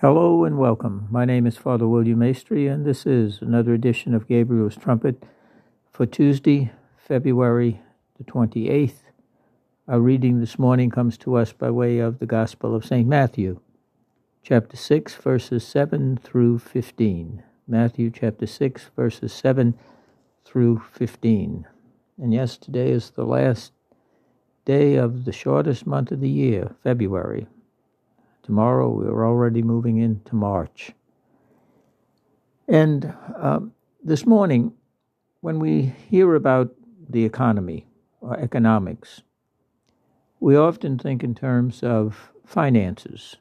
Hello and welcome. My name is Father William Maestri, and this is another edition of Gabriel's Trumpet for Tuesday, February the 28th. Our reading this morning comes to us by way of the Gospel of St. Matthew, chapter 6, verses 7 through 15. Matthew chapter 6, verses 7 through 15. And yes, today is the last day of the shortest month of the year, February. Tomorrow we're already moving into March. And uh, this morning, when we hear about the economy or economics, we often think in terms of finances,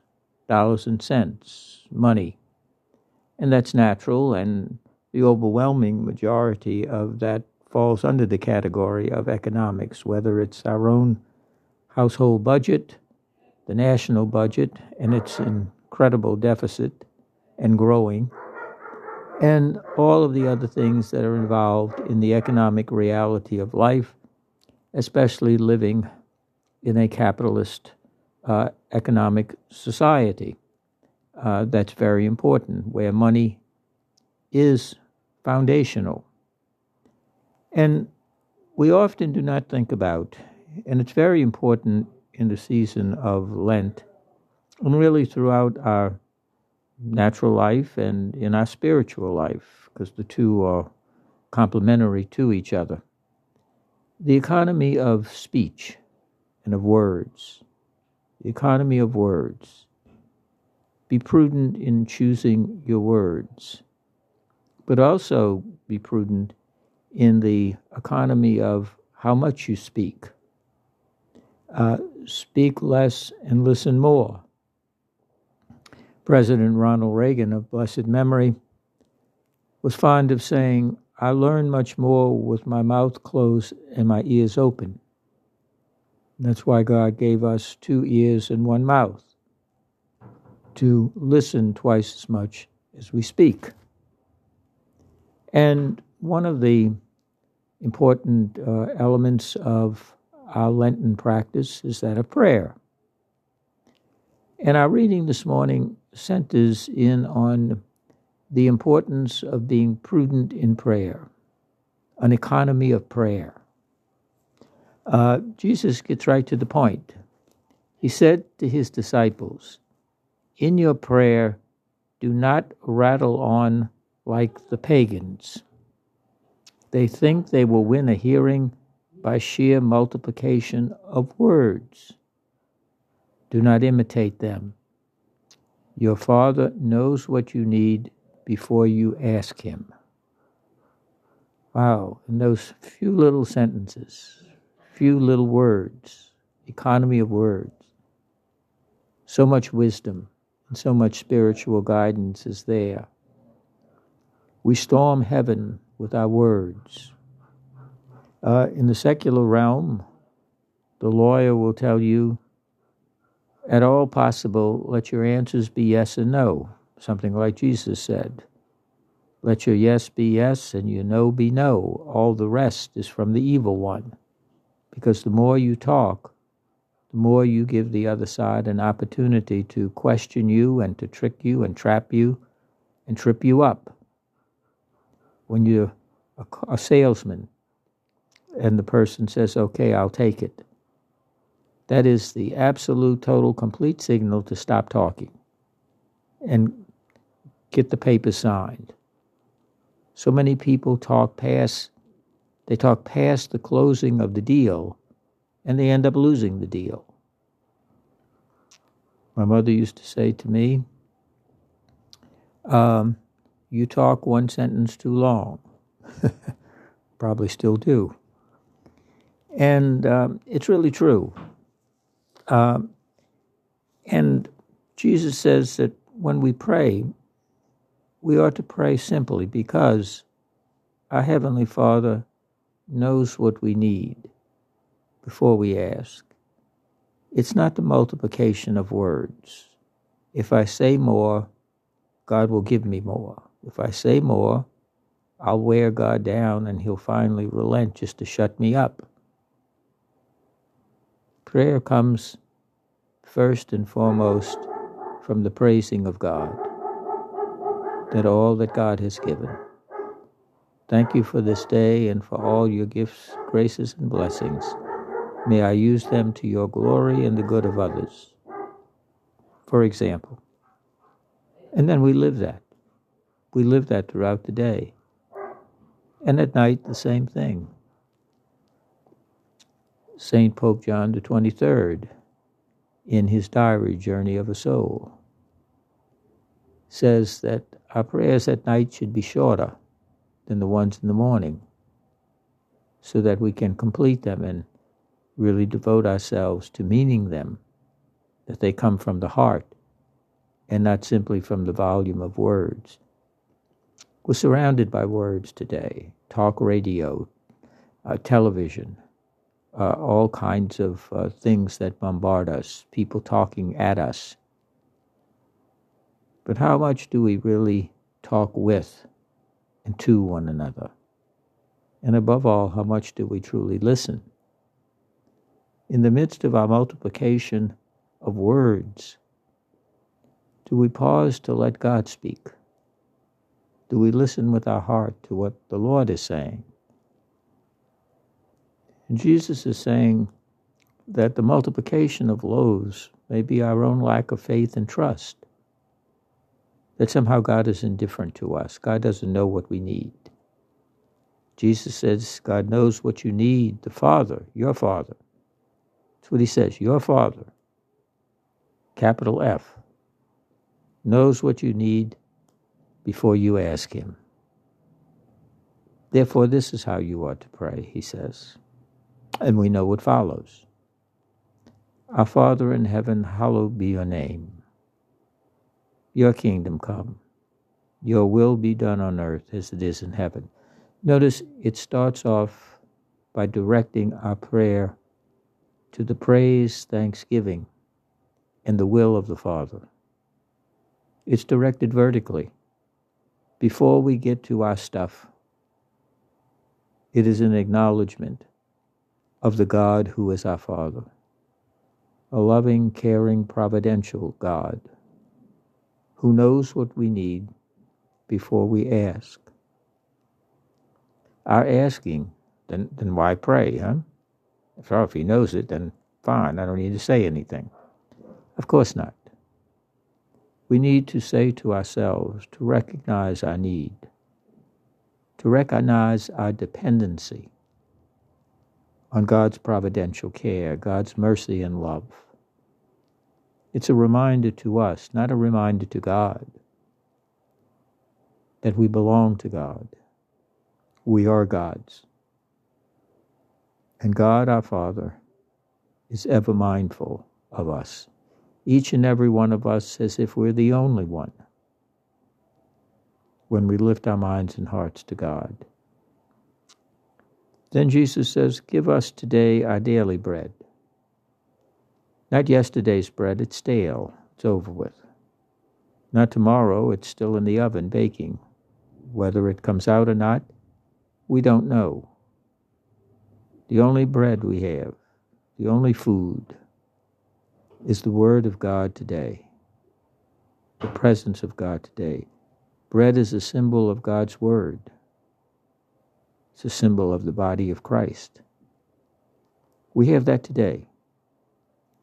dollars and cents, money. And that's natural, and the overwhelming majority of that falls under the category of economics, whether it's our own household budget the national budget and its incredible deficit and growing, and all of the other things that are involved in the economic reality of life, especially living in a capitalist uh, economic society. Uh, that's very important, where money is foundational. And we often do not think about, and it's very important in the season of Lent, and really throughout our natural life and in our spiritual life, because the two are complementary to each other. The economy of speech and of words. The economy of words. Be prudent in choosing your words, but also be prudent in the economy of how much you speak. Uh, speak less and listen more. President Ronald Reagan of blessed memory was fond of saying, I learn much more with my mouth closed and my ears open. That's why God gave us two ears and one mouth to listen twice as much as we speak. And one of the important uh, elements of our Lenten practice is that of prayer. And our reading this morning centers in on the importance of being prudent in prayer, an economy of prayer. Uh, Jesus gets right to the point. He said to his disciples, In your prayer, do not rattle on like the pagans. They think they will win a hearing by sheer multiplication of words. Do not imitate them. Your Father knows what you need before you ask Him. Wow, in those few little sentences, few little words, economy of words, so much wisdom and so much spiritual guidance is there. We storm heaven with our words. Uh, in the secular realm, the lawyer will tell you, at all possible, let your answers be yes and no, something like Jesus said. Let your yes be yes and your no be no. All the rest is from the evil one. Because the more you talk, the more you give the other side an opportunity to question you and to trick you and trap you and trip you up. When you're a, a salesman, and the person says, okay, I'll take it. That is the absolute, total, complete signal to stop talking and get the paper signed. So many people talk past, they talk past the closing of the deal and they end up losing the deal. My mother used to say to me, um, You talk one sentence too long. Probably still do. And um, it's really true. Um, and Jesus says that when we pray, we ought to pray simply because our Heavenly Father knows what we need before we ask. It's not the multiplication of words. If I say more, God will give me more. If I say more, I'll wear God down and He'll finally relent just to shut me up. Prayer comes first and foremost from the praising of God, that all that God has given. Thank you for this day and for all your gifts, graces, and blessings. May I use them to your glory and the good of others. For example. And then we live that. We live that throughout the day. And at night, the same thing. St. Pope John the 23rd, in his diary, Journal of a Soul, says that our prayers at night should be shorter than the ones in the morning so that we can complete them and really devote ourselves to meaning them, that they come from the heart and not simply from the volume of words. We're surrounded by words today talk radio, uh, television, uh, all kinds of uh, things that bombard us, people talking at us. But how much do we really talk with and to one another? And above all, how much do we truly listen? In the midst of our multiplication of words, do we pause to let God speak? Do we listen with our heart to what the Lord is saying? And Jesus is saying that the multiplication of loaves may be our own lack of faith and trust. That somehow God is indifferent to us. God doesn't know what we need. Jesus says, God knows what you need, the Father, your Father. That's what he says, your Father, capital F, knows what you need before you ask him. Therefore, this is how you ought to pray, he says. And we know what follows. Our Father in heaven, hallowed be your name. Your kingdom come. Your will be done on earth as it is in heaven. Notice it starts off by directing our prayer to the praise, thanksgiving, and the will of the Father. It's directed vertically. Before we get to our stuff, it is an acknowledgement of the God who is our Father, a loving, caring, providential God who knows what we need before we ask. Our asking, then, then why pray, huh? If, oh, if he knows it, then fine, I don't need to say anything. Of course not. We need to say to ourselves to recognize our need, to recognize our dependency on God's providential care, God's mercy and love. It's a reminder to us, not a reminder to God, that we belong to God. We are God's. And God our Father is ever mindful of us, each and every one of us as if we're the only one, when we lift our minds and hearts to God. Then Jesus says, Give us today our daily bread. Not yesterday's bread, it's stale, it's over with. Not tomorrow, it's still in the oven baking. Whether it comes out or not, we don't know. The only bread we have, the only food, is the Word of God today, the presence of God today. Bread is a symbol of God's Word. It's a symbol of the body of Christ. We have that today.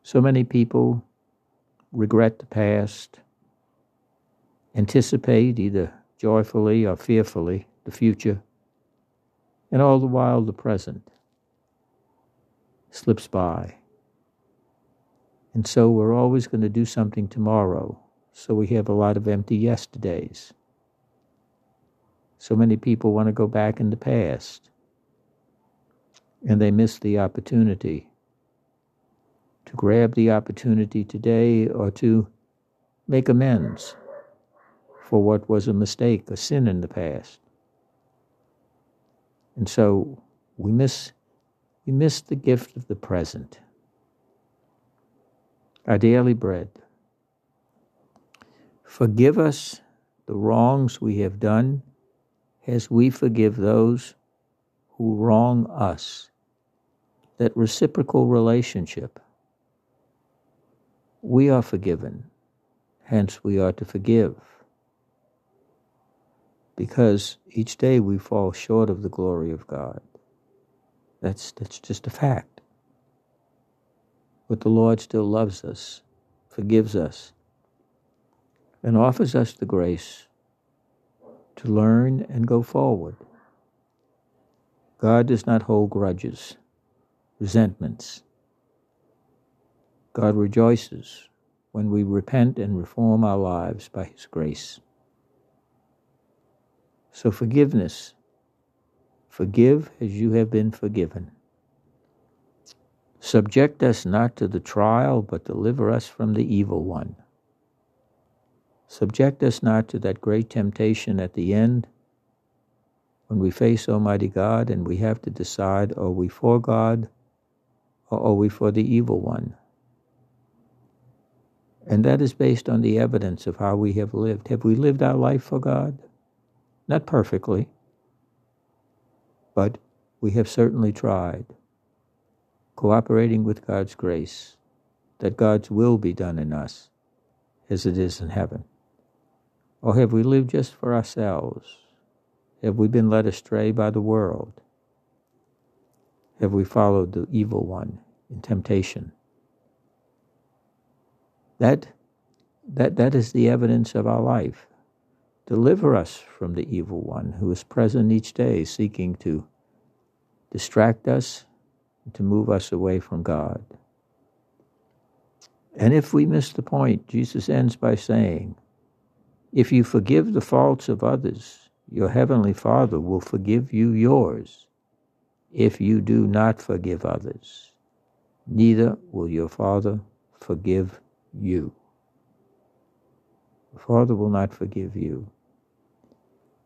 So many people regret the past, anticipate either joyfully or fearfully the future, and all the while the present slips by. And so we're always going to do something tomorrow, so we have a lot of empty yesterdays. So many people want to go back in the past, and they miss the opportunity to grab the opportunity today or to make amends for what was a mistake, a sin in the past. And so we miss we miss the gift of the present. Our daily bread. Forgive us the wrongs we have done as we forgive those who wrong us. That reciprocal relationship. We are forgiven Hence, we are to forgive. Because each day we fall short of the glory of God. That's, that's just a fact. But the Lord still loves us, forgives us, and offers us the grace to learn and go forward. God does not hold grudges, resentments. God rejoices when we repent and reform our lives by His grace. So, forgiveness. Forgive as you have been forgiven. Subject us not to the trial, but deliver us from the evil one. Subject us not to that great temptation at the end when we face Almighty God and we have to decide are we for God or are we for the evil one? And that is based on the evidence of how we have lived. Have we lived our life for God? Not perfectly, but we have certainly tried, cooperating with God's grace, that God's will be done in us as it is in heaven. Or have we lived just for ourselves? Have we been led astray by the world? Have we followed the evil one in temptation? That, that, that is the evidence of our life. Deliver us from the evil one who is present each day seeking to distract us, and to move us away from God. And if we miss the point, Jesus ends by saying, If you forgive the faults of others, your heavenly Father will forgive you yours. If you do not forgive others, neither will your Father forgive you. The Father will not forgive you.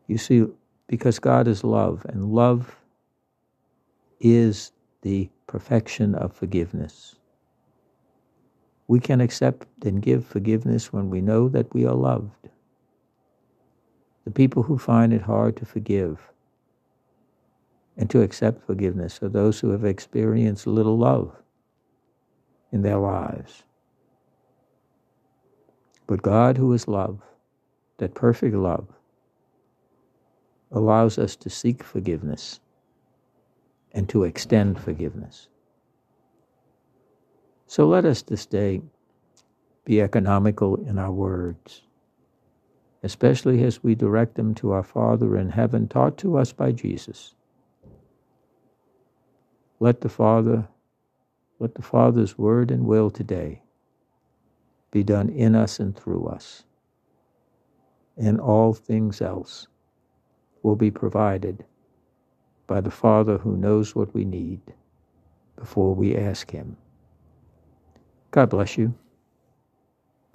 You see, because God is love, and love is the perfection of forgiveness. We can accept and give forgiveness when we know that we are loved. The people who find it hard to forgive and to accept forgiveness are those who have experienced little love in their lives. But God, who is love, that perfect love, allows us to seek forgiveness and to extend forgiveness. So let us this day be economical in our words, especially as we direct them to our Father in heaven, taught to us by Jesus. Let the Father, let the Father's word and will today be done in us and through us. And all things else will be provided by the Father who knows what we need before we ask Him. God bless you.